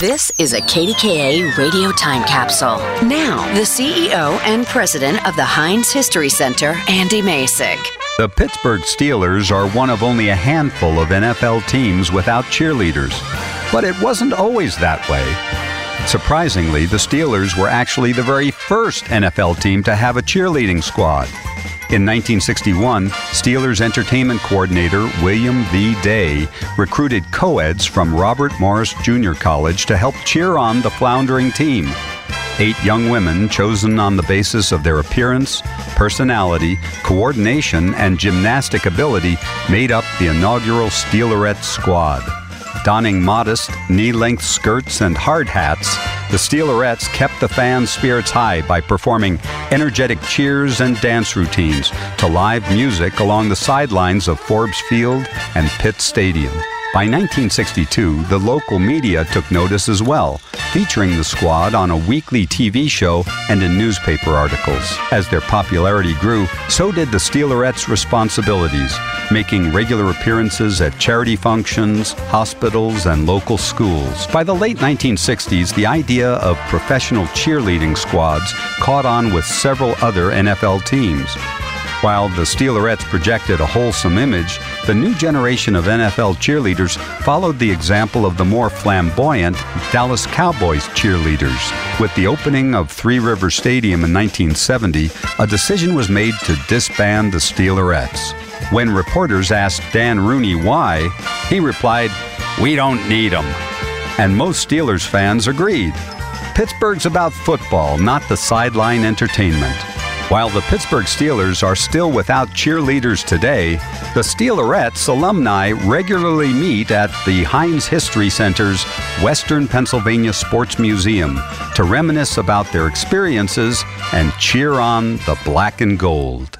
This is a KDKA radio time capsule. Now, the CEO and president of the Heinz History Center, Andy Masich. The Pittsburgh Steelers are one of only a handful of NFL teams without cheerleaders. But it wasn't always that way. Surprisingly, the Steelers were actually the very first NFL team to have a cheerleading squad. In 1961, Steelers entertainment coordinator William V. Day recruited co-eds from Robert Morris Junior College to help cheer on the floundering team. Eight young women chosen on the basis of their appearance, personality, coordination, and gymnastic ability made up the inaugural Steelerette squad. Donning modest, knee length skirts and hard hats, the Steelerettes kept the fans' spirits high by performing energetic cheers and dance routines to live music along the sidelines of Forbes Field and Pitt Stadium. By 1962, the local media took notice as well, featuring the squad on a weekly TV show and in newspaper articles. As their popularity grew, so did the Steelerettes' responsibilities, making regular appearances at charity functions, hospitals, and local schools. By the late 1960s, the idea of professional cheerleading squads caught on with several other NFL teams. While the Steelerettes projected a wholesome image, the new generation of NFL cheerleaders followed the example of the more flamboyant Dallas Cowboys cheerleaders. With the opening of Three Rivers Stadium in 1970, a decision was made to disband the Steelerettes. When reporters asked Dan Rooney why, he replied, We don't need them. And most Steelers fans agreed. Pittsburgh's about football, not the sideline entertainment. While the Pittsburgh Steelers are still without cheerleaders today, the Steelerettes alumni regularly meet at the Heinz History Center's Western Pennsylvania Sports Museum to reminisce about their experiences and cheer on the black and gold.